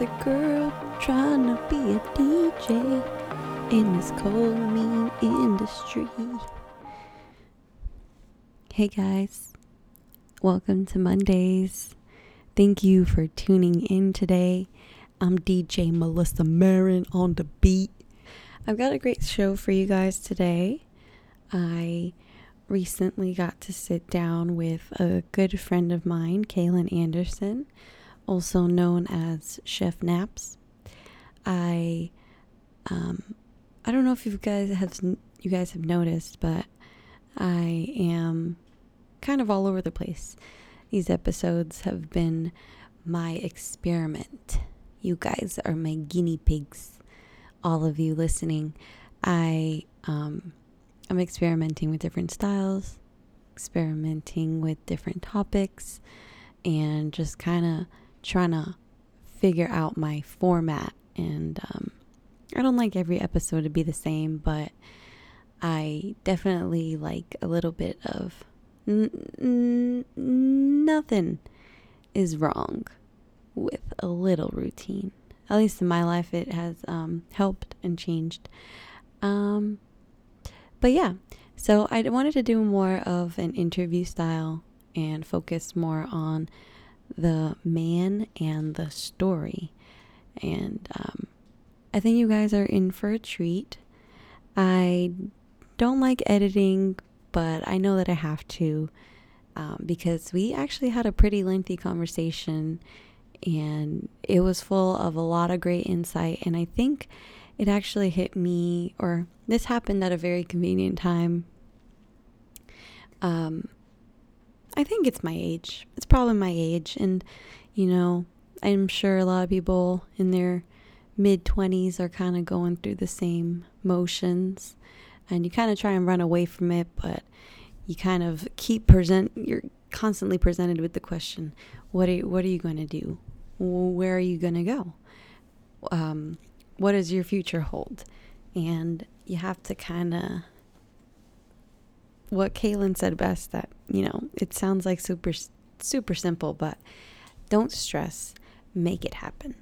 another girl trying to be a DJ in this cold, mean industry. Hey guys, welcome to Mondays. Thank you for tuning in today. I'm DJ Melissa Marin on the beat. I've got a great show for you guys today. I recently got to sit down with a good friend of mine, Kaylin Anderson, also known as Chef Naps. I um, I don't know if you guys have you guys have noticed, but I am kind of all over the place. These episodes have been my experiment. You guys are my guinea pigs. All of you listening, I um, I'm experimenting with different styles, experimenting with different topics, and just kind of trying to figure out my format. And um, I don't like every episode to be the same, but I definitely like a little bit of n- n- nothing is wrong with a little routine. At least in my life, it has um, helped and changed. Um, but yeah, so I wanted to do more of an interview style and focus more on the man and the story. And um, I think you guys are in for a treat. I don't like editing, but I know that I have to um, because we actually had a pretty lengthy conversation and it was full of a lot of great insight. And I think it actually hit me, or this happened at a very convenient time. Um, I think it's my age. It's probably my age. And, you know, I'm sure a lot of people in their mid 20s are kind of going through the same motions. And you kind of try and run away from it, but you kind of keep present, you're constantly presented with the question what are, what are you going to do? Where are you going to go? Um, what does your future hold? And you have to kind of what Kaylin said best that, you know, it sounds like super super simple, but don't stress, make it happen.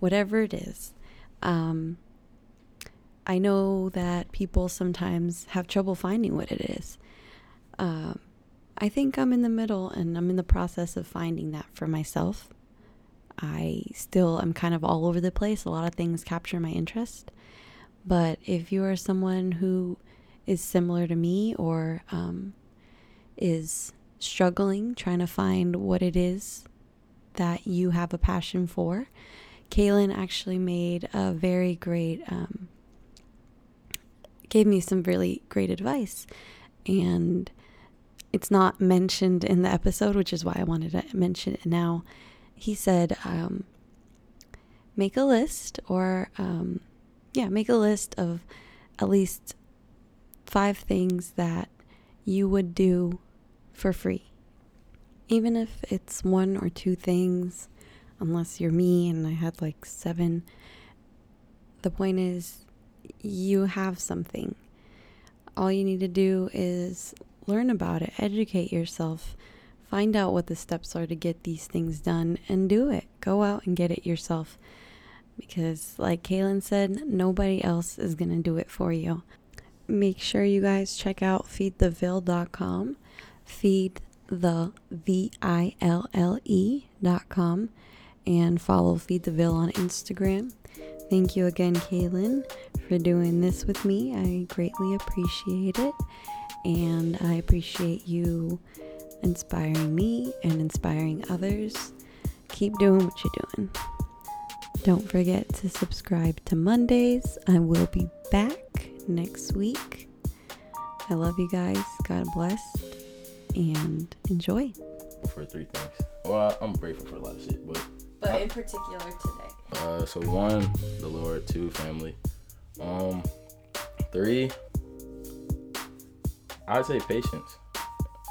Whatever it is. Um I know that people sometimes have trouble finding what it is. Um, I think I'm in the middle and I'm in the process of finding that for myself. I still am kind of all over the place. A lot of things capture my interest. But if you are someone who is similar to me or um, is struggling trying to find what it is that you have a passion for, Kaylin actually made a very great, um, gave me some really great advice. And it's not mentioned in the episode, which is why I wanted to mention it now he said, um, make a list or, um, yeah, make a list of at least five things that you would do for free. Even if it's one or two things, unless you're me and I had like seven, the point is you have something. All you need to do is learn about it, educate yourself, Find out what the steps are to get these things done and do it. Go out and get it yourself. Because, like Kaylin said, nobody else is going to do it for you. Make sure you guys check out feedtheville.com. Feed the V I L L E.com and follow Feed the Ville on Instagram. Thank you again, Kaylin, for doing this with me. I greatly appreciate it. And I appreciate you inspiring me and inspiring others. Keep doing what you're doing. Don't forget to subscribe to Mondays. I will be back next week. I love you guys. God bless and enjoy. For three things. Well, I'm grateful for a lot of shit, but. But in particular today. Uh, so one, the Lord. Two, family. Um, three. I'd say patience.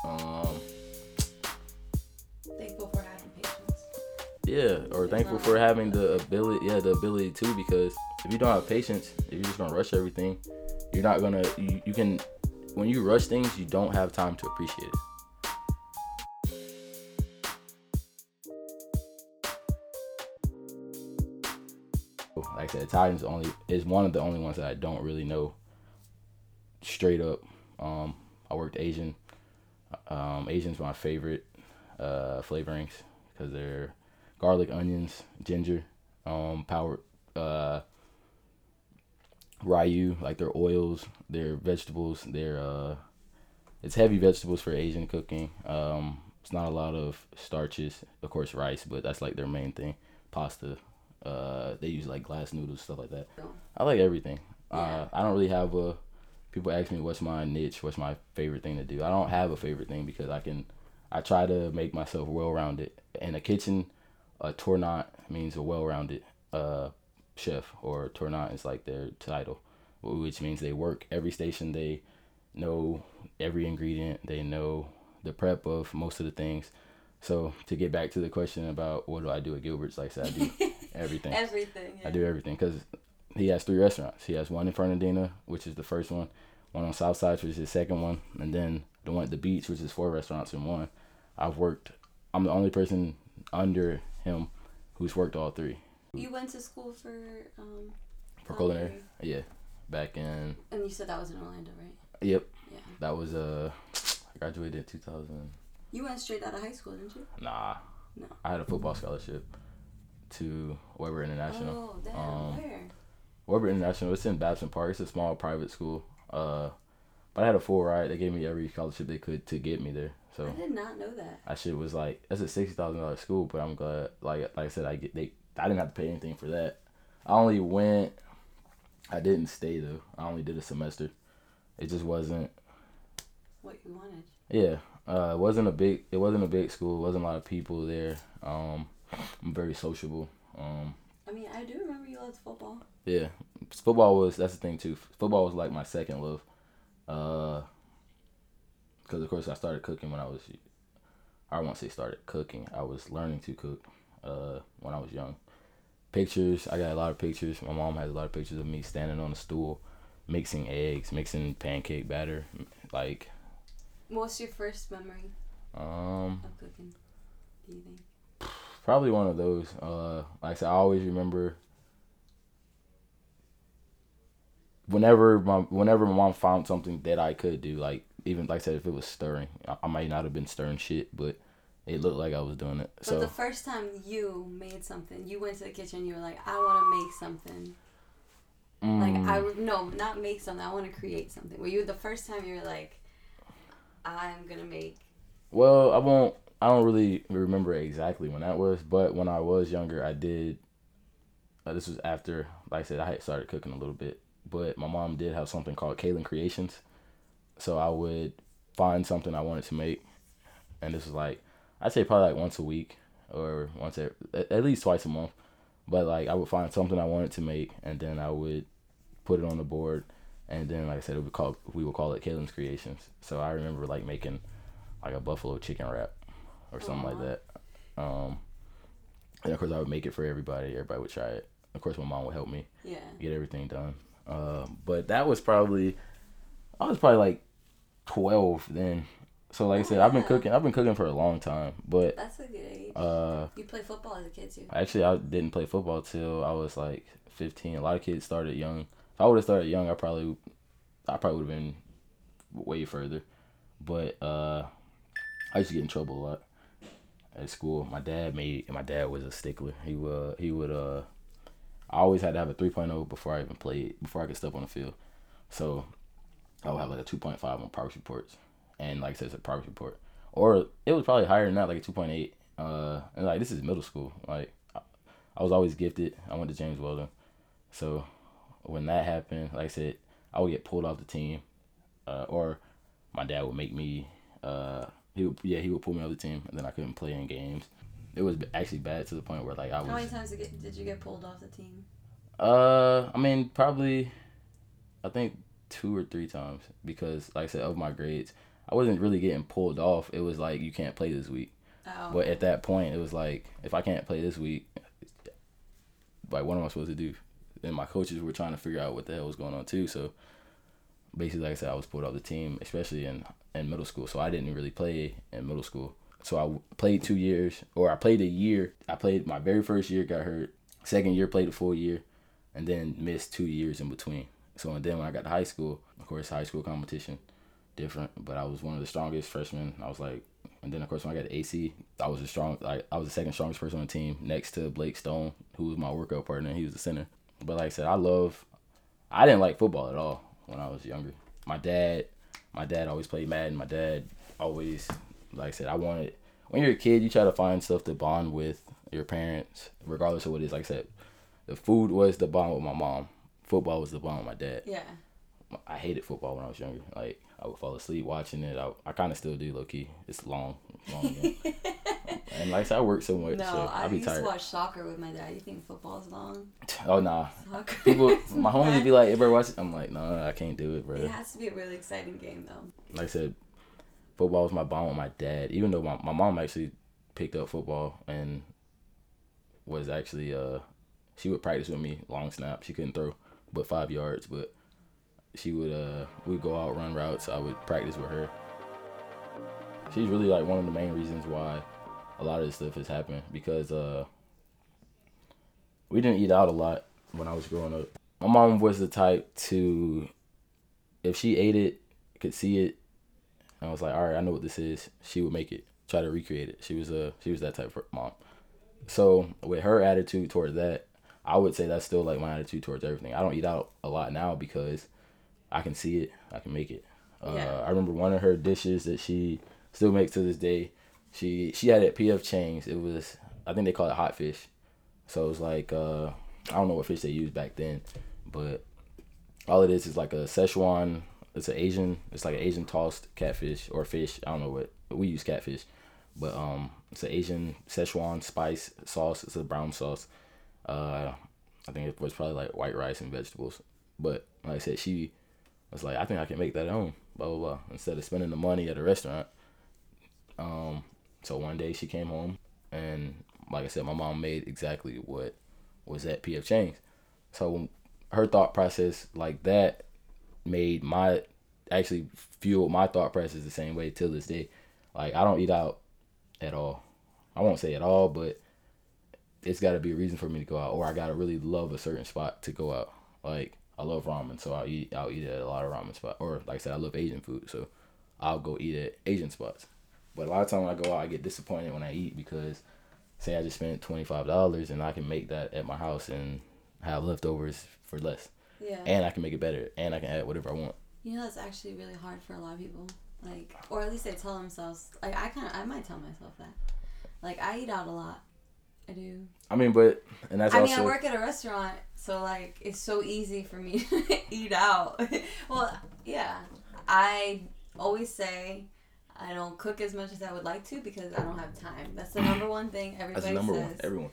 Um, Yeah, or thankful for having the ability, yeah, the ability to. Because if you don't have patience, if you're just gonna rush everything, you're not gonna. You, you can, when you rush things, you don't have time to appreciate it. like I said, Italian's only is one of the only ones that I don't really know straight up. Um, I worked Asian. Um, Asian's my favorite uh, flavorings because they're garlic, onions, ginger, um, power, uh, ryu, like their oils, their vegetables, their uh, it's heavy vegetables for Asian cooking. Um, it's not a lot of starches, of course, rice, but that's like their main thing. Pasta. Uh, they use like glass noodles, stuff like that. I like everything. Uh, Yeah. I don't really have a. People ask me what's my niche, what's my favorite thing to do. I don't have a favorite thing because I can. I try to make myself well rounded. In a kitchen, a tournant means a well rounded uh, chef, or tournant is like their title, which means they work every station. They know every ingredient. They know the prep of most of the things. So to get back to the question about what do I do at Gilbert's, like I said, I do everything. Everything. I do everything because he has three restaurants. He has one in Fernandina, which is the first one, one on South Side, which is the second one, and then the one at the beach, which is four restaurants in one. I've worked. I'm the only person under him who's worked all three You went to school for um for culinary. Yeah, back in. and you said that was in Orlando, right? Yep, Yeah. that was uh, I graduated in 2000. You went straight out of high school, didn't you? Nah, No. I had a football scholarship to Webber International. Oh, damn. Um, Where? Webber International. It's in Babson Park. It's a small private school. Uh, but I had a full ride. They gave me every scholarship they could to get me there. So I did not know that. that shit was like that's a sixty thousand dollars school. But I'm glad, like like I said, I get they. I didn't have to pay anything for that. I only went. I didn't stay though. I only did a semester. It just wasn't. What you wanted. Yeah, uh, it wasn't a big. It wasn't a big school. It wasn't a lot of people there. Um, I'm very sociable. Um, I mean, I do remember you loved football. Yeah, football was that's the thing too. Football was like my second love, uh, because of course I started cooking when I was, I won't say started cooking. I was learning to cook, uh, when I was young. Pictures, I got a lot of pictures. My mom has a lot of pictures of me standing on a stool, mixing eggs, mixing pancake batter, like, What's your first memory um, of cooking? Do you think? probably one of those. Uh, like I said, I always remember whenever my whenever my mom found something that I could do, like even like I said, if it was stirring, I, I might not have been stirring shit, but it looked like I was doing it. But So the first time you made something, you went to the kitchen. You were like, I want to make something. Like mm, I would- no, not make something. I want to create something. Were you the first time you were like, I'm gonna make? well, I won't. I don't really remember exactly when that was, but when I was younger, I did. Uh, this was after, like I said, I had started cooking a little bit, but my mom did have something called Kaylin Creations, so I would find something I wanted to make, and this was like I'd say probably like once a week or once every, at at least twice a month, but like I would find something I wanted to make, and then I would put it on the board, and then like I said, it would call we would call it Kaylin's Creations. So I remember like making like a buffalo chicken wrap or something like that. Um, and of course I would make it for everybody. Everybody would try it. Of course, my mom would help me Yeah. get everything done. Um, but that was probably I was probably like twelve then. So like I said, I've been cooking. I've been cooking for a long time. But That's a good age. uh, you play football as a kid too. actually, I didn't play football till I was like fifteen. A lot of kids started young. If I would have started young, I probably, I probably would have been way further. But uh, I used to get in trouble a lot at school. My dad made. My dad was a stickler. He would. He would. Uh, I always had to have a 3.0 before I even played. Before I could step on the field. So I would have like a 2.5 on progress reports, and like I said, it's a progress report, or it was probably higher than that, like a 2.8. Uh, and like this is middle school. Like I, I was always gifted. I went to James Weldon, so when that happened, like I said, I would get pulled off the team, uh, or my dad would make me. Uh, he would, yeah, he would pull me off the team, and then I couldn't play in games. It was actually bad to the point where like I was. How many times did, did you get pulled off the team? Uh, I mean, probably, I think two or three times because, like I said, of my grades, I wasn't really getting pulled off. It was like you can't play this week. Oh. But at that point, it was like if I can't play this week, like what am I supposed to do? And my coaches were trying to figure out what the hell was going on too. So basically, like I said, I was pulled off the team, especially in in middle school. So I didn't really play in middle school. So I played two years, or I played a year. I played my very first year, got hurt. Second year, played a full year, and then missed two years in between. So and then when I got to high school, of course, high school competition, different. But I was one of the strongest freshmen. I was like, and then of course when I got to AC, I was the strong. Like I was the second strongest person on the team, next to Blake Stone, who was my workout partner. He was the center. But like I said, I love. I didn't like football at all when I was younger. My dad, my dad always played Madden. My dad always, like I said, I wanted. When you're a kid, you try to find stuff to bond with your parents, regardless of what it is. Like I said, the food was the bond with my mom. Football was the bond with my dad. Yeah. I hated football when I was younger. Like I would fall asleep watching it. I, I kind of still do low key. It's long, long game. and like I said, I work so much, No, so I I be used tired. to watch soccer with my dad. You think football's long? Oh nah, Soccer. people, my homies be like, "Hey, bro, watch." it." I'm like, "No, I can't do it, bro." It has to be a really exciting game, though. Like I said, football was my bond with my dad. Even though my my mom actually picked up football and was actually uh she would practice with me long snap. She couldn't throw but five yards, but she would uh we'd go out run routes. I would practice with her. She's really like one of the main reasons why a lot of this stuff has happened because uh we didn't eat out a lot when I was growing up. My mom was the type to if she ate it, could see it, I was like, all right, I know what this is. She would make it, try to recreate it. She was a she was that type of mom. So with her attitude towards that, I would say that's still like my attitude towards everything. I don't eat out a lot now because I can see it, I can make it. Uh, Yeah. I remember one of her dishes that she still makes to this day. She she had it at PF Chang's. It was I think they call it hot fish. So it was like uh, I don't know what fish they used back then, but all it is is like a Szechuan. It's an Asian. It's like an Asian tossed catfish or fish. I don't know what we use catfish, but um, it's an Asian Szechuan spice sauce. It's a brown sauce. Uh, I think it was probably like white rice and vegetables. But like I said, she was like, I think I can make that at home. Blah blah blah. Instead of spending the money at a restaurant. Um, so one day she came home and like I said, my mom made exactly what was at PF Chang's. So her thought process like that made my actually fueled my thought process the same way till this day. Like I don't eat out at all. I won't say at all, but it's got to be a reason for me to go out, or I gotta really love a certain spot to go out. Like I love ramen, so I'll eat. I'll eat at a lot of ramen spots. Or like I said, I love Asian food, so I'll go eat at Asian spots. But a lot of times when I go out, I get disappointed when I eat because say I just spent twenty five dollars and I can make that at my house and have leftovers for less, Yeah. and I can make it better, and I can add whatever I want. You know that's actually really hard for a lot of people. Like, or at least they tell themselves. Like, I kind of, I might tell myself that. Like, I eat out a lot. I do. I mean, but and that's I mean, I work at a restaurant, so like, it's so easy for me to eat out. well, yeah, I always say I don't cook as much as I would like to because I don't have time. That's the number one thing everybody that's the number says. one. Everyone.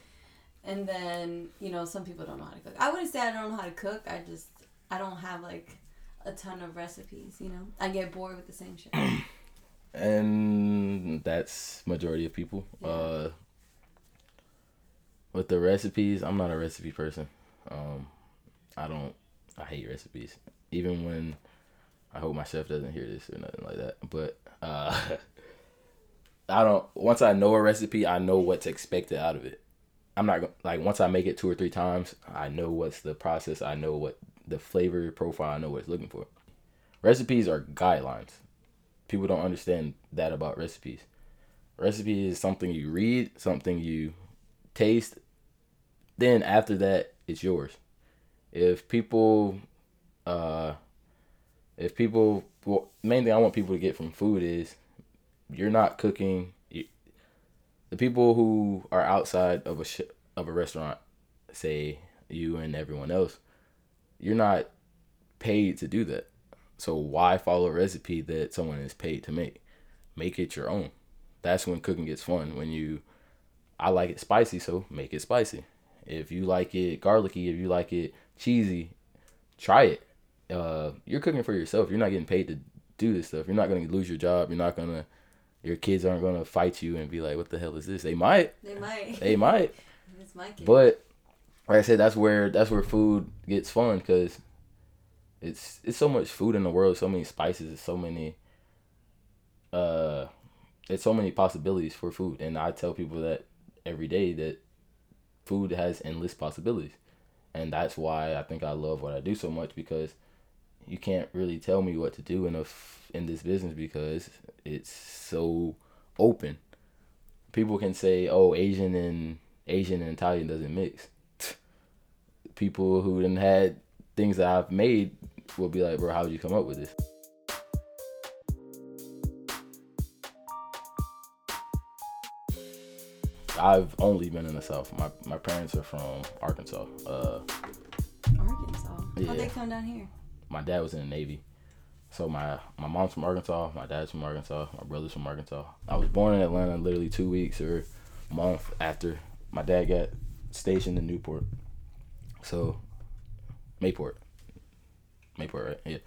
And then, you know, some people don't know how to cook. I wouldn't say I don't know how to cook. I just, I don't have like a ton of recipes, you know? I get bored with the same shit. and that's majority of people. Yeah. Uh, with the recipes, I'm not a recipe person. Um, I don't. I hate recipes. Even when I hope my chef doesn't hear this or nothing like that. But uh, I don't. Once I know a recipe, I know what's expected out of it. I'm not like once I make it two or three times, I know what's the process. I know what the flavor profile. I know what it's looking for. Recipes are guidelines people don't understand that about recipes. Recipe is something you read, something you taste. Then after that, it's yours. If people, uh, if people, well, main thing I want people to get from food is, you're not cooking. You, the people who are outside of a sh- of a restaurant, say you and everyone else, you're not paid to do that. So why follow a recipe that someone is paid to make? Make it your own. That's when cooking gets fun. When you, I like it spicy, so make it spicy. If you like it garlicky, if you like it cheesy, try it. Uh, you're cooking for yourself. You're not getting paid to do this stuff. You're not gonna lose your job. You're not gonna, your kids aren't gonna fight you and be like, "What the hell is this?" They might. They might. They might. It's my kid. But like I said, that's where that's where food gets fun because it's it's so much food in the world, so many spices, it's so many uh, it's so many possibilities for food, and I tell people that every day that food has endless possibilities. and that's why I think I love what I do so much because you can't really tell me what to do in a f- in this business because it's so open. People can say, "Oh, Asian and Asian and Italian doesn't mix." People who didn't had things that I've made will be like, "Bro, how did you come up with this?" I've only been in the South. My my parents are from Arkansas. Uh, Arkansas. Yeah. How'd they come down here? my dad was in the Navy. So my my mom's from Arkansas, my dad's from Arkansas, my brother's from Arkansas. I was born in Atlanta literally two weeks or month after my dad got stationed in Newport. So Mayport. Mayport, right? Yeah.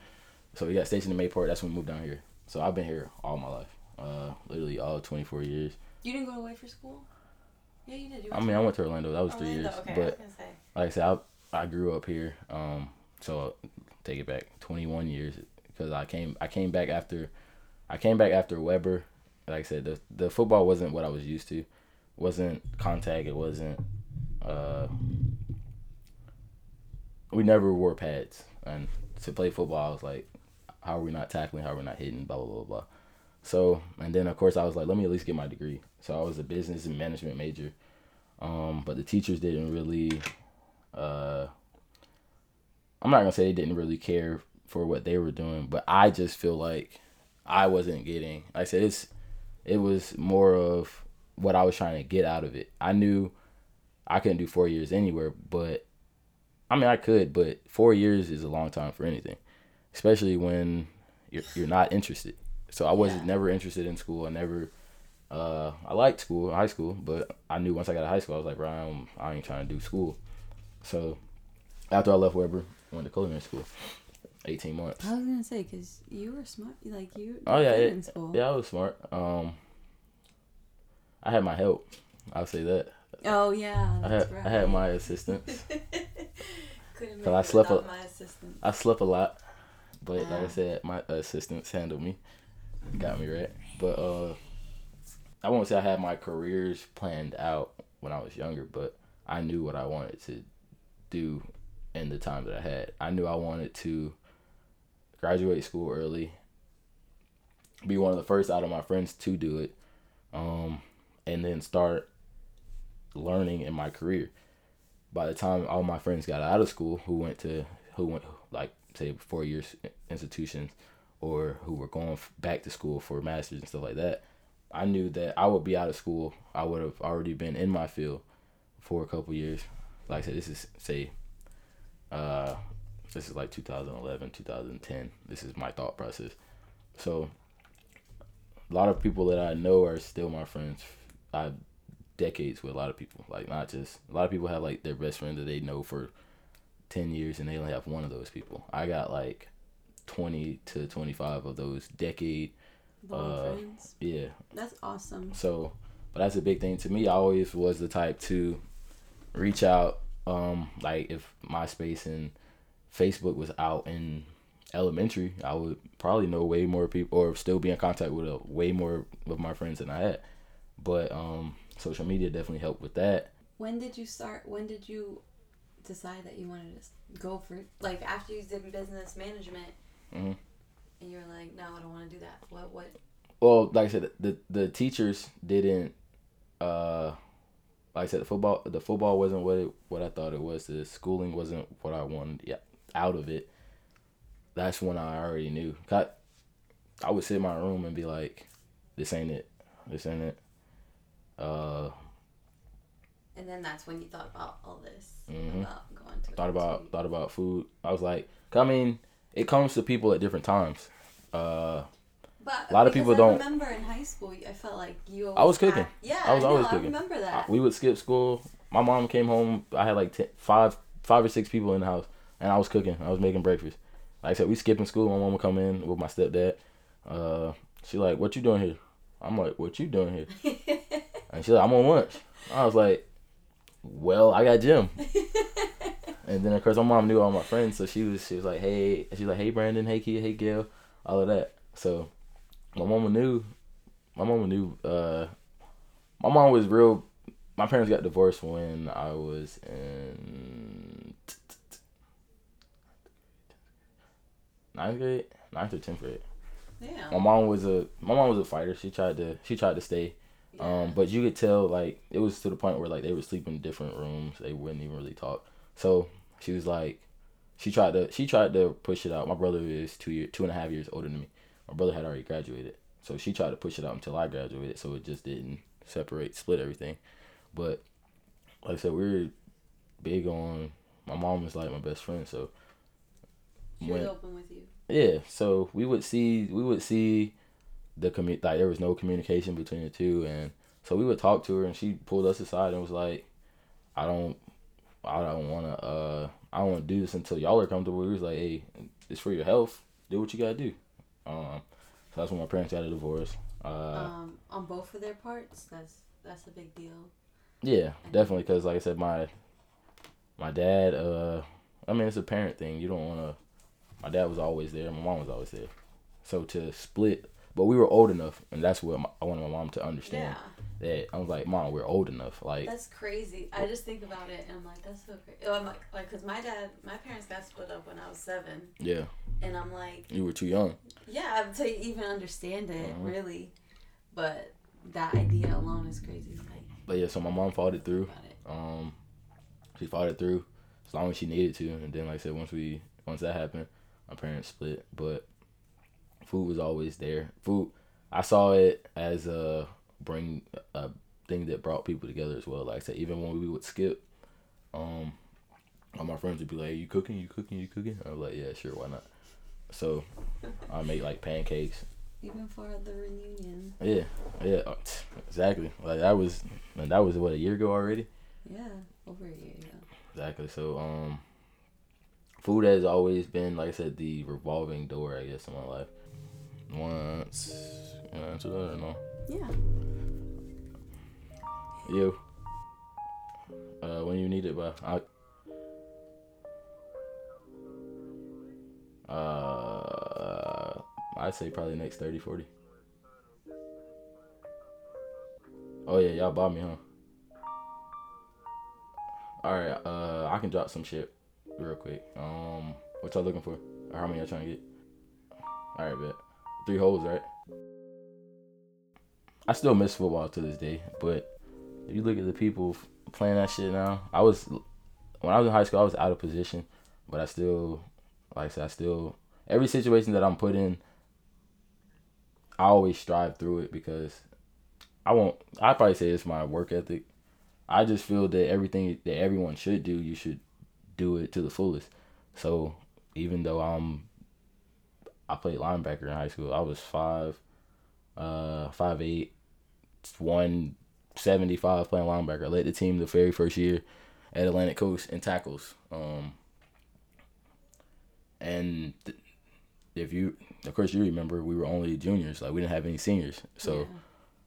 So we got stationed in Mayport, that's when we moved down here. So I've been here all my life. Uh literally all twenty four years. You didn't go away for school? Yeah, you did. You I mean I went to Orlando, that was three years. Okay, I but was gonna say. like I said, I, I grew up here. Um, so take it back, twenty one years because I came I came back after, I came back after Webber. Like I said, the the football wasn't what I was used to, wasn't contact. It wasn't. Uh, we never wore pads, and to play football, I was like, how are we not tackling? How are we not hitting? Blah blah blah blah. So and then of course I was like, let me at least get my degree. So I was a business and management major, um, but the teachers didn't really uh I'm not gonna say they didn't really care for what they were doing, but I just feel like I wasn't getting like I said it's it was more of what I was trying to get out of it. I knew I couldn't do four years anywhere, but I mean I could, but four years is a long time for anything. Especially when you're you're not interested. So I was Yeah. never interested in school. I never uh I liked school, high school, but I knew once I got to high school I was like, bro, I, I ain't trying to do school. So after I left Webber, went to culinary school. 18 months. I was gonna say because you were smart, like you. Oh yeah, yeah, in school. yeah. I was smart. Um, I had my help. I'll say that. Oh yeah, I had right. I had my assistants. Couldn't 'Cause make I it slept without a- my assistant. I slept a lot, but like I said, my assistants handled me, got me right. But uh, I won't say I had my careers planned out when I was younger, but I knew what I wanted to do in the time that I had. I knew I wanted to graduate school early, be one of the first out of my friends to do it, um, and then start learning in my career. By the time all my friends got out of school, who went to who went like say four years institutions, or who were going back to school for masters and stuff like that, I knew that I would be out of school. I would have already been in my field for a couple years. Like I said, this is say, uh, this is like 2011, 2010. This is my thought process. So, a lot of people that I know are still my friends. I have decades with a lot of people. Like not just a lot of people have like their best friend that they know for 10 years and they only have one of those people. I got like 20 to 25 of those decade. Long uh, friends. Yeah, That's awesome. so, but that's a big thing to me. I always was the type to reach out. Um, like if MySpace and Facebook was out in elementary, I would probably know way more people or still be in contact with a, way more of my friends than I had. But um, social media definitely helped with that. When did you start? When did you decide that you wanted to go for like after you did business management? Mhm. And you were like, no, I don't want to do that. What? What? Well, like I said, the the teachers didn't. Uh, like I said, the football the football wasn't what it, what I thought it was. The schooling wasn't what I wanted. Yeah, out of it. That's when I already knew. I, I would sit in my room and be like, "This ain't it. This ain't it." Uh, And then that's when you thought about all this Mhm. about going to. thought about to- thought about food. I was like, I mean, it comes to people at different times. Uh, But a lot of people I don't- remember in high school, I felt like you. I was cooking. yeah, I was know, always I cooking. remember that. we would skip school. My mom came home. I had like ten, five, five or six people in the house, and I was cooking. I was making breakfast. Like I said, we skipping school. My mom would come in with my stepdad. Uh, she like, "What you doing here?" I'm like, "What you doing here?" And she's like, "I'm on lunch." I was like, "Well, I got gym." And then of course my mom knew all my friends, so she was she was like, hey, she like, hey Brandon, hey Kia, hey Gail, all of that. So my mama knew, my mama knew. Uh, my mom was real. My parents got divorced when I was in ninth grade, ninth or tenth grade. Yeah. My mom was a my mom was a fighter. She tried to she tried to stay. Yeah. Um, but you could tell like it was to the point where like they were sleeping in different rooms. They wouldn't even really talk. So she was like, she tried to she tried to push it out. My brother is two year two and a half years older than me. My brother had already graduated, so she tried to push it out until I graduated. So it just didn't separate, split everything. But like I said, we are big on. My mom was like my best friend, so She was open with you. yeah, so we would see we would see the commu like there was no communication between the two, and so we would talk to her, and she pulled us aside and was like, "I don't, I don't want to, uh, I don't want to do this until y'all are comfortable." We was like, "Hey, it's for your health. Do what you gotta do." Um, so that's when my parents got a divorce. Uh, um, on both of their parts, that's that's a big deal. yeah, definitely, because like I said, my my dad, uh, I mean, it's a parent thing. You don't want to. My dad was always there. My mom was always there. So to split, but we were old enough, and that's what my, I wanted my mom to understand. Yeah, That I was like, Mom, we're old enough. Like, that's crazy. I just think about it, and I'm like, that's so crazy. I'm like, like, cause my dad, my parents got split up when I was seven, yeah, and I'm like, you were too young. yeah, to even understand it, Mhm. really. But that idea alone is crazy. Like, But yeah, so my mom fought it through. it. Um, she fought it through as long as she needed to, and then like I said, once we once that happened, my parents split. But food was always there. Food, I saw it as a bring a thing that brought people together as well. Like I said, even when we would skip, um, all my friends would be like, "You cooking? You cooking? You cooking?" I'm like, "Yeah, sure, why not?" So I made like pancakes. Even for the reunion. Yeah, yeah, uh, exactly. Like that was, and that was what a year ago already. Yeah, over a year ago. Exactly. So, um, food has always been, like I said, the revolving door, I guess, in my life. Once, know, answer that or no? Yeah. You. Uh, when you need it, but I. Uh, I'd say probably next 30, 40. Oh yeah, y'all bought me, huh? All right, uh, I can drop some shit real quick. Um, what y'all looking for? Or how many y'all trying to get? All right, bet. Three holes, right? I still miss football to this day, but if you look at the people playing that shit now, I was when I was in high school, I was out of position, but I still, like I said, I still every situation that I'm put in, I always strive through it because I won't. I probably say it's my work ethic. I just feel that everything that everyone should do, you should do it to the fullest. So even though I'm, I played linebacker in high school. I was five, uh, five eight, one seventy five playing linebacker. I led the team the very first year at Atlantic Coast in tackles. Um, and th- if you, of course, you remember we were only juniors. Like we didn't have any seniors, so Yeah.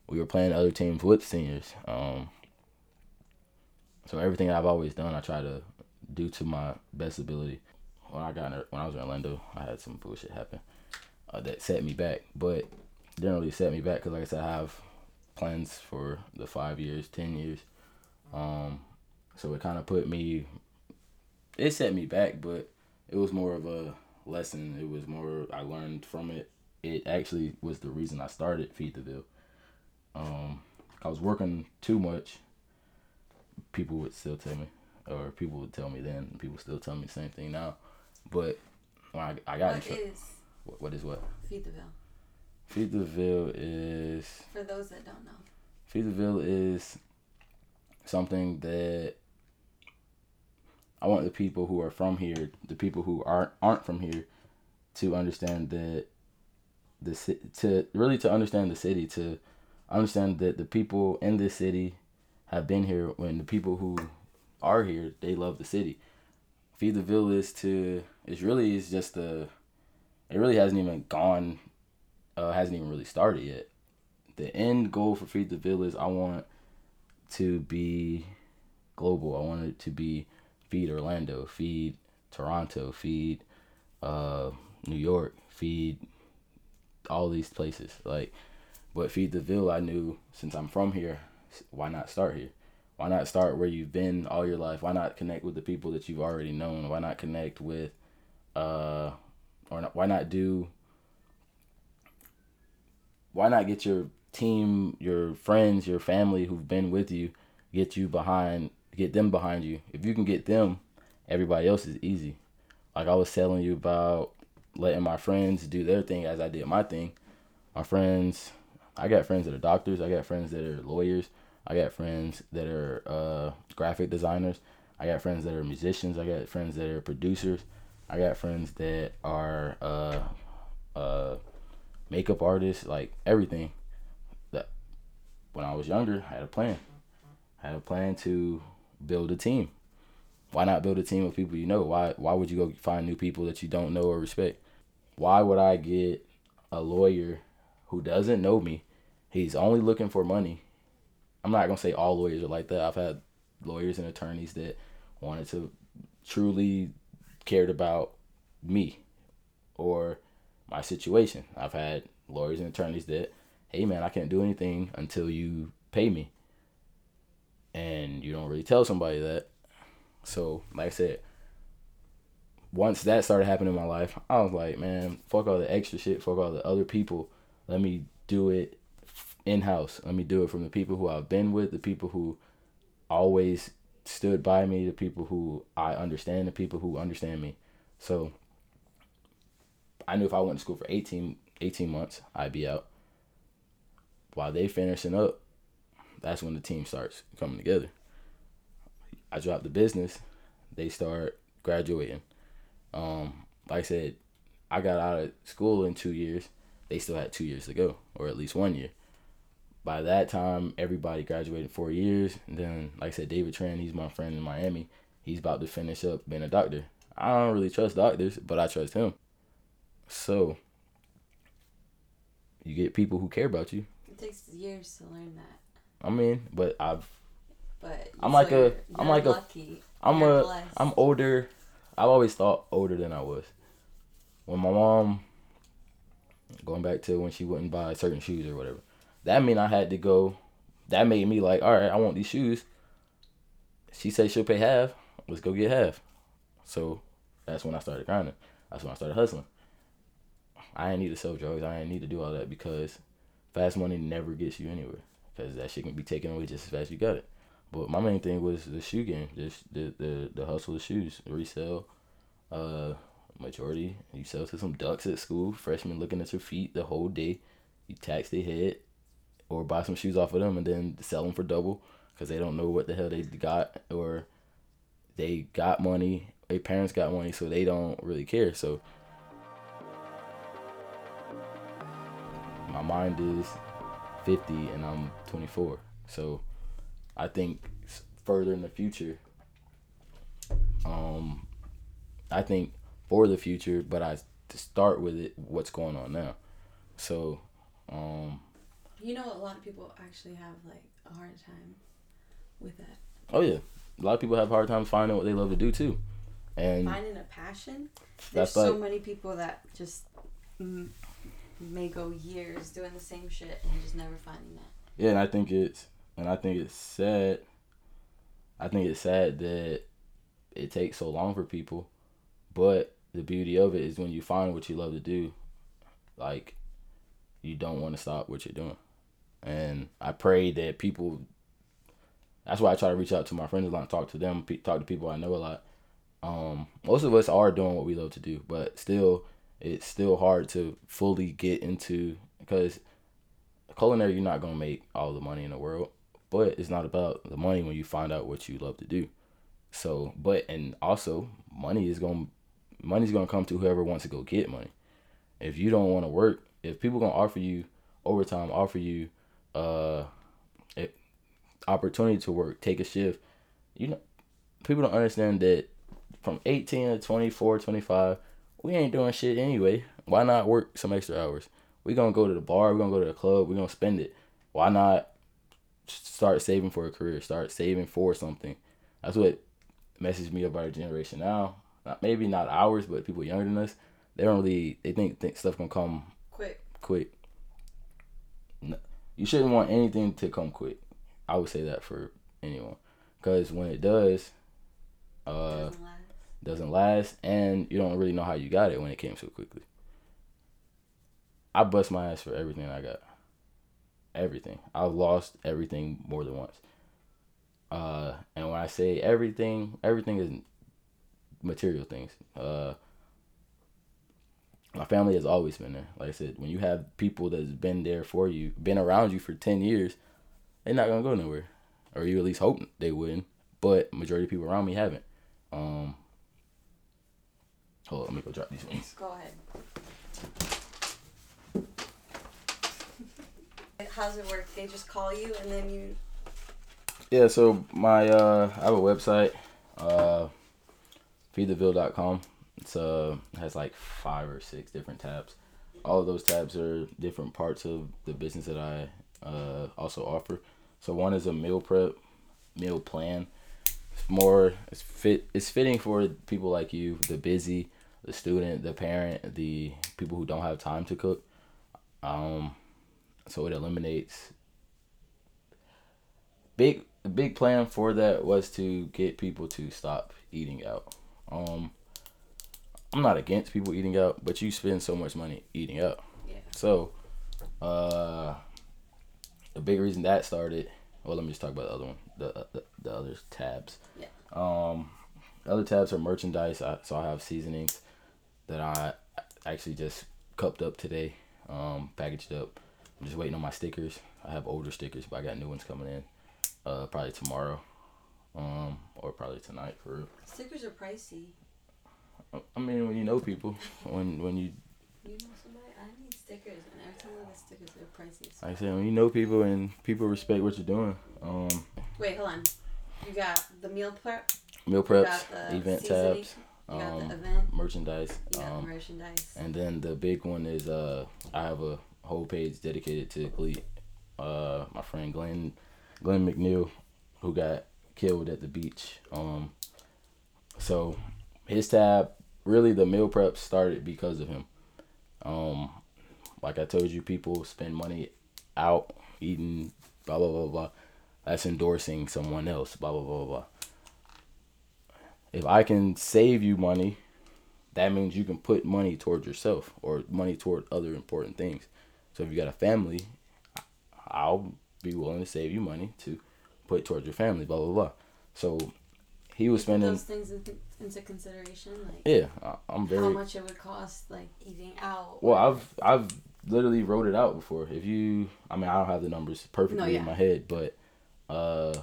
we were playing other teams with seniors. Um, so everything I've always done, I try to do to my best ability. When I got in, when I was in Orlando, I had some bullshit happen uh, that set me back, but didn't really set me back because, like I said, I have plans for the five years, ten years. Um, so it kind of put me. It set me back, but it was more of a lesson. It was more I learned from it. It actually was the reason I started Feed the Ville. Um, I was working too much. People would still tell me, or people would tell me then. People still tell me the same thing now. But when I, I got What trouble. is What, what is what? Feed the Ville? Feed the Ville is For those that don't know. Feed the Ville is something that I want the people who are from here, the people who aren't aren't from here, to understand that the to really to understand the city, to understand that the people in this city have been here when the people who are here they love the city. Feed the Ville is to it's really is just a it really hasn't even gone uh, hasn't even really started yet the end goal for Feed the Ville is I want to be global. I want it to be feed Orlando, feed Toronto, feed uh, New York, feed all these places. Like, but Feed the Ville, I knew since I'm from here, why not start here? Why not start where you've been all your life? Why not connect with the people that you've already known? Why not connect with uh, or not, why not do why not get your team, your friends, your family who've been with you, get you behind, get them behind you. If you can get them, everybody else is easy. Like I was telling you about letting my friends do their thing as I did my thing. My friends, I got friends that are doctors. I got friends that are lawyers. I got friends that are uh, graphic designers. I got friends that are musicians. I got friends that are producers. I got friends that are uh, uh, makeup artist, Like everything. That when I was younger, I had a plan. I had a plan to build a team. Why not build a team of people you know? Why why would you go find new people that you don't know or respect? Why would I get a lawyer who doesn't know me? He's only looking for money. I'm not gonna say all lawyers are like that. I've had lawyers and attorneys that wanted to truly cared about me or my situation. I've had lawyers and attorneys that, hey man, I can't do anything until you pay me. And you don't really tell somebody that. So, like I said, once that started happening in my life, I was like, man, fuck all the extra shit, fuck all the other people. Let me do it in house. Let me do it from the people who I've been with, the people who always stood by me, the people who I understand, the people who understand me. So I knew if I went to school for 18, 18 months, I'd be out. While they finishing up, that's when the team starts coming together. I drop the business, they start graduating. Um, like I said, I got out of school in two years. They still had two years to go, or at least one year. By that time, everybody graduated four years. And then, like I said, David Tran, he's my friend in Miami. He's about to finish up being a doctor. I don't really trust doctors, but I trust him. So, you get people who care about you. It takes years to learn that. I mean, but I've But I'm like a- I'm like a- lucky. I'm You're a blessed. I'm older. I've always thought older than I was. When my mom going back to when she wouldn't buy certain shoes or whatever. That mean I had to go that made me like, all right, I want these shoes. She said she'll pay half. Let's go get half. So that's when I started grinding. That's when I started hustling. I didn't need to sell drugs. I didn't need to do all that because fast money never gets you anywhere. Because that shit can be taken away just as fast as you got it. But my main thing was the shoe game, just the the the hustle of shoes, resell. Uh, majority you sell to some ducks at school, freshmen looking at your feet the whole day. You tax their head, or buy some shoes off of them and then sell them for double because they don't know what the hell they got or they got money. Their parents got money, so they don't really care. So my mind is fifty and I'm twenty four. So I think further in the future, um, I think for the future, but I to start with it, what's going on now. So, um, You know, a lot of people actually have like a hard time with that. oh yeah, a lot of people have a hard time finding what they love to do too, and Finding a passion. There's so like many people that just mm, may go years doing the same shit and just never finding that. yeah, and I think it's and I think it's sad. I think it's sad that it takes so long for people, but the beauty of it is when you find what you love to do, like you don't want to stop what you're doing. And I pray that people. That's why I try to reach out to my friends a lot, talk to them, talk to people I know a lot. Um, most of us are doing what we love to do, but still, it's still hard to fully get into because culinary you're not gonna make all the money in the world, but it's not about the money when you find out what you love to do. So, but and also money is gonna money's gonna come to whoever wants to go get money. If you don't want to work, if people gonna offer you overtime, offer you uh a- opportunity to work, take a shift, you know, people don't understand that from 18 to 24, 25, we ain't doing shit anyway. Why not work some extra hours? we gonna go to the bar, we're gonna go to the club, we're gonna spend it. Why not start saving for a career? Start saving for something. That's what messaged me about our generation now. Not, maybe not ours, but people younger than us. They don't really. They think, think stuff gonna come Quick. quick. No, you shouldn't want anything to come quick. I would say that for anyone, because when it does, uh, last. Doesn't last, and you don't really know how you got it when it came so quickly. I bust my ass for everything I got. Everything. I've lost everything more than once. Uh, and when I say everything, everything is material things. Uh, my family has always been there. Like I said, when you have people that's been there for you, been around you for ten years, they're not gonna go nowhere, or you at least hope they wouldn't. But majority of people around me haven't. Um, hold on, let me go drop these ones. Go ahead. How's it work? They just call you and then you. Yeah, so my uh, I have a website, uh, feedtheville.com. It's uh has like five or six different tabs. All of those tabs are different parts of the business that I uh, also offer. So one is a meal prep, meal plan. It's more it's fit it's fitting for people like you, the busy, the student, the parent, the people who don't have time to cook. Um, so it eliminates big big plan for that was to get people to stop eating out. Um, I'm not against people eating out, but you spend so much money eating out. Yeah. So, uh, the big reason that started. Well, let me just talk about the other one, the the, the other tabs. Yeah. Um, other tabs are merchandise. I, so I have seasonings that I actually just cupped up today, um, packaged up. I'm just waiting on my stickers. I have older stickers, but I got new ones coming in. Uh, probably tomorrow, um, or probably tonight for real. Stickers are pricey. I mean, when you know people, when when you You know somebody? I need stickers, and every time I get stickers, they're pricey. So. like I said, when you know people and people respect what you're doing, um, Wait, hold on. You got the meal prep. meal preps, event seasoning, tabs, um, the event. merchandise, um, merchandise. and then the big one is uh, I have a whole page dedicated to Glee. Uh, my friend Glenn, Glenn McNeil, who got killed at the beach. Um, so his tab, really, the meal prep started because of him. Um, like I told you, people spend money out eating, blah blah blah blah. That's endorsing someone else, blah blah blah blah. If I can save you money, that means you can put money toward yourself or money toward other important things. So if you got a family, I'll be willing to save you money to put towards your family, blah blah blah. So he was spending, those things into, consideration, like yeah, I'm very how much it would cost, like eating out. Well, I've I've literally wrote it out before. If you, I mean, I don't have the numbers perfectly yeah. in my head, but uh,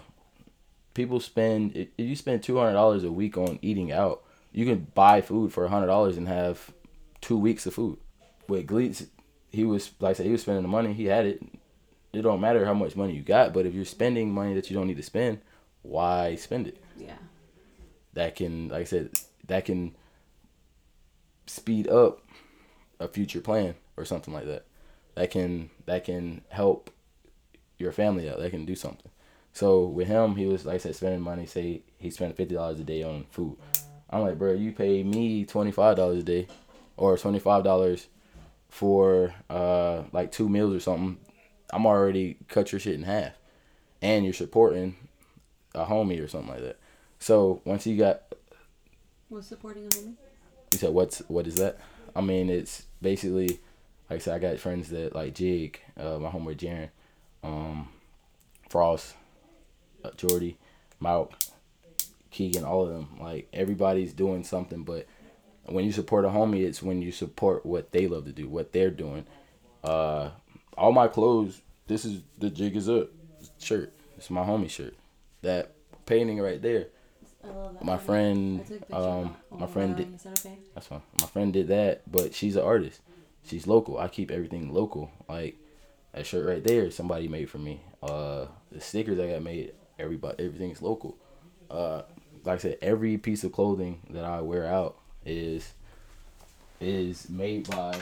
people spend if you spend two hundred dollars a week on eating out, you can buy food for hundred dollars and have two weeks of food. With Gleets, he was like I said, he was spending the money. He had it. It don't matter how much money you got, but if you're spending money that you don't need to spend, why spend it? yeah. that can like I said that can speed up a future plan or something like that. That can that can help your family out. That can do something. So with him, he was like I said, spending money. Say he spent fifty dollars a day on food. I'm like, bro, you pay me twenty five dollars a day, or twenty five dollars for uh like two meals or something. I'm already cut your shit in half, and you're supporting a homie or something like that. So once he got Was supporting a homie? you said what's what is that? I mean, it's basically like I said, I got friends that like Jig, uh, my homeboy Jaren, um, Frost, Jordy, Mauk, Keegan, all of them. Like everybody's doing something, but when you support a homie, it's when you support what they love to do, what they're doing. Uh, all my clothes. This is the jig is up shirt. It's my homie shirt. That painting right there. I love that. My friend, I took a um, my friend did- Is that okay? That's fine. My friend did that, but she's an artist. She's local. I keep everything local. Like that shirt right there, somebody made for me. Uh, the stickers I got made, everybody, everything's local. Uh, like I said, every piece of clothing that I wear out is is made by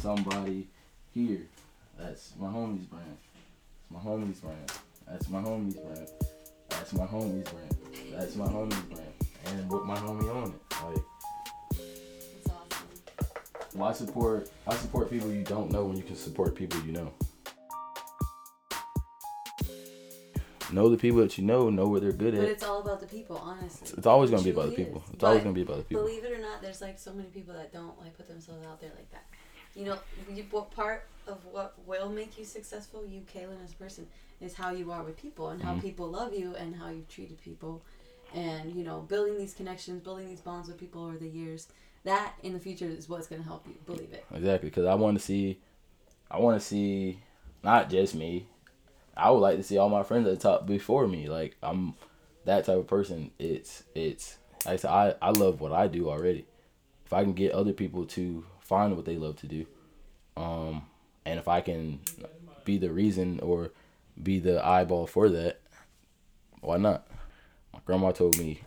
somebody here. That's my homie's brand. It's my homie's brand. That's my homie's brand. That's my homie's brand. That's my homie's brand. And with my homie on it. Like awesome. why support I support people you don't know when you can support people you know. Know the people that you know, know where they're good at. But it's all about the people, honestly. It's always gonna be about the people. is. It's always gonna be about the people. Believe it or not, there's like so many people that don't like put themselves out there like that. You know, you, what part of what will make you successful, you, Kaylin, as a person, is how you are with people and how Mhm. people love you and how you've treated people, and you know, building these connections, building these bonds with people over the years. That in the future is what's gonna help you. Believe it. Exactly, because I want to see, I want to see, not just me. I would like to see all my friends at the top before me. Like I'm that type of person. It's it's like I said, I I love what I do already. If I can get other people to find what they love to do, um, and if I can be the reason or be the eyeball for that, why not? My grandma told me,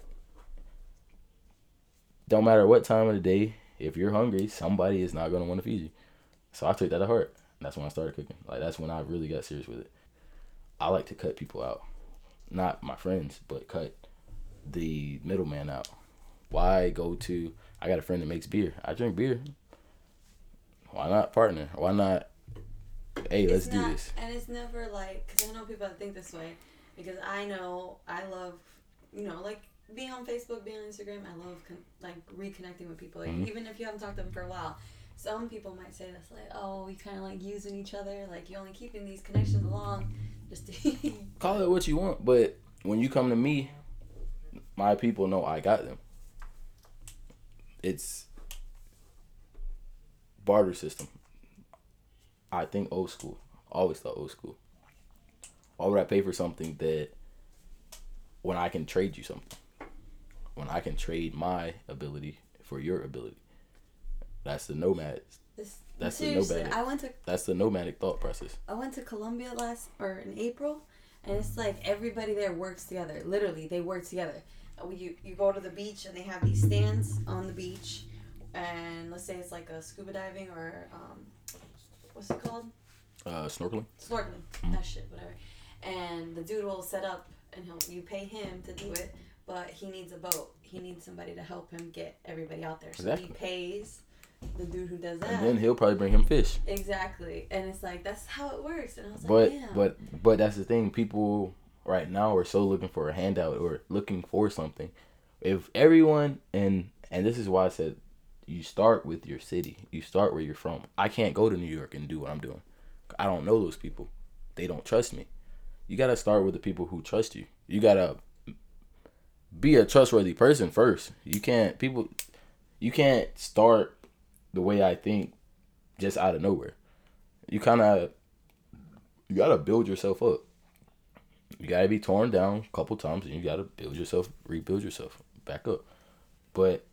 don't matter what time of the day, if you're hungry, somebody is not gonna want to feed you. So I took that to heart. That's when I started cooking. Like that's when I really got serious with it. I like to cut people out, not my friends, but cut the middleman out. Why go to? I got a friend that makes beer. I drink beer. Why not partner? Why not? Hey, let's It's do this. And it's never like, because I know people that think this way. Because I know I love, you know, like being on Facebook, being on Instagram. I love con- like reconnecting with people, like, Mhm. even if you haven't talked to them for a while. Some people might say this like, oh, we kind of like using each other. Like you're only keeping these connections along, just to. Call it what you want, but when you come to me, my people know I got them. It's barter system. I think old school. Always thought old school. Why would I pay for something that when I can trade you something? When I can trade my ability for your ability. That's the nomad. This, That's the nomadic. I went to That's the nomadic thought process. I went to Colombia last or in April, and it's like everybody there works together. Literally, they work together. Uh, You you go to the beach and they have these stands on the beach, and let's say it's like a scuba diving or um, what's it called? Uh, snorkeling. Snorkeling. Mhm. That shit, whatever. And the dude will set up, and he'll you pay him to do it, but he needs a boat. He needs somebody to help him get everybody out there. So he pays the dude who does that. And then he'll probably bring him fish. exactly, and it's like that's how it works. And I was But like, damn. but but that's the thing. People right now are so looking for a handout or looking for something. If everyone and and this is why I said you start with your city. You start where you're from. I can't go to New York and do what I'm doing. I don't know those people. They don't trust me. You gotta start with the people who trust you. You gotta be a trustworthy person first. You can't people you can't start the way I think just out of nowhere. You kind of you gotta build yourself up. You gotta be torn down a couple times, and you gotta build yourself, rebuild yourself back up. But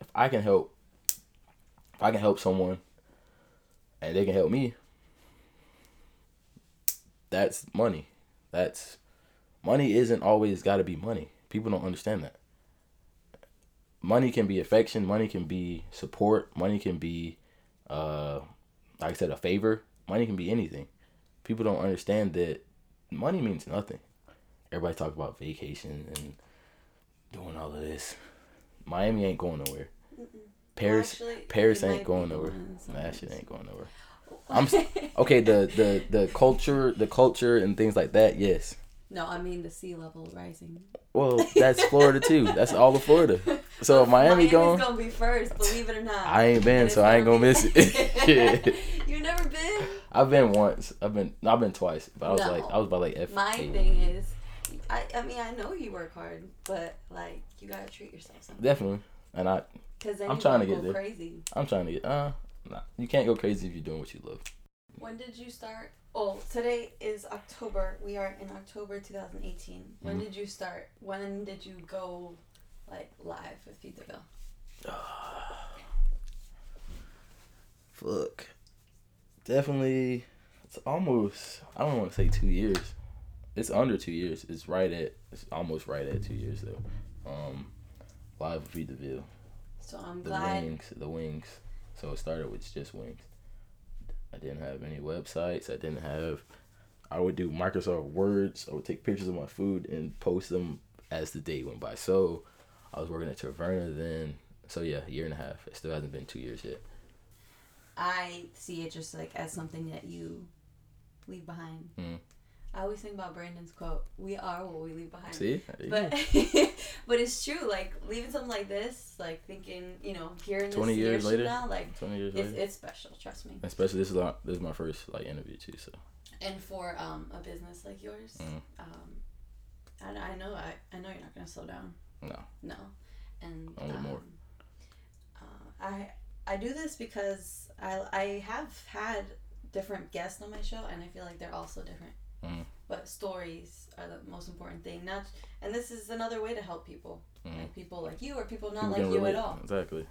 if I can help, if I can help someone, and they can help me, that's money. That's money isn't always got to be money. People don't understand that. Money can be affection. Money can be support. Money can be, uh, like I said, a favor. Money can be anything. People don't understand that money means nothing. Everybody talk about vacation and doing all of this. Miami ain't going nowhere. Paris, Actually, Paris ain't going nowhere. Nah, that shit ain't going nowhere. I'm Okay, the the the culture, the culture and things like that. Yes. No, I mean the sea level rising. Well, that's Florida too. That's all of Florida. So if Miami Miami's going, gonna be first, believe it or not. I ain't been, so I ain't gonna miss it. you never been? I've been once. I've been. no, I've been twice, but I was No. like, I was about like F. My thing is, I I mean I know you work hard, but like you gotta treat yourself something. Definitely, and I Cause then I'm trying to get there. crazy. I'm trying to get. Uh, nah, you can't go crazy if you're doing what you love. When did you start? Oh, today is October. We are in October 2018. When Mhm. did you start? When did you go like live with Feed the Ville? Fuck. Definitely, it's almost. I don't want to say two years. It's under two years. It's right at. It's almost right at two years though. Um, live with Feed the Ville. So I'm The glad. wings. The wings. So it started with just wings. I didn't have any websites. I didn't have. I would do Microsoft Words. I would take pictures of my food and post them as the day went by. So I was working at Taverna then. So yeah, a year and a half. It still hasn't been two years yet. I see it just like as something that you leave behind. Mm. I always think about Brandon's quote: "We are what we leave behind." See, But but it's true. Like leaving something like this, like thinking, you know, hearing 20 this years later? now, like twenty years it's, later, it's special. Trust me. especially this is like, this is my first like interview too. So And for um, a business like yours, Mm. um, I, I know I, I know you're not gonna slow down. No. No. And Only um, more. Uh, I I do this because I I have had different guests on my show, and I feel like they're also different. Mhm. But stories are the most important thing. Not, and this is another way to help people, Mhm. like people like you or people not People like you relate. at all. Exactly,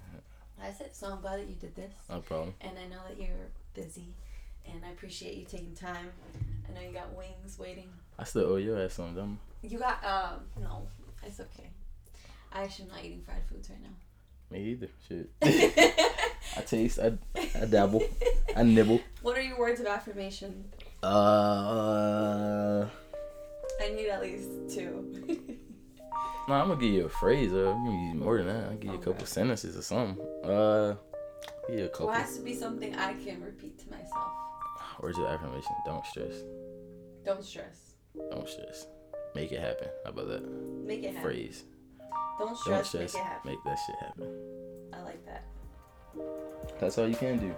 That's it. So I'm glad that you did this, no problem. and I know that you're busy, and I appreciate you taking time. I know you got wings waiting. I still owe you ass some, dumb. You got um no, it's okay. I actually am not eating fried foods right now. Me either. Shit. I taste. I, I dabble. I nibble. What are your words of affirmation? Uh. I need at least two. No, I'm gonna give you a phrase. Uh, I'm gonna use more than that. I'll give you a couple sentences or something. Uh, give you a couple well, it has to be something I can repeat to myself. words of affirmation. Don't stress. Don't stress. Don't stress. Make it happen. How about that Make it happen. phrase? Don't Don't stress. stress. Make it happen. Make that shit happen. I like that. That's all you can do.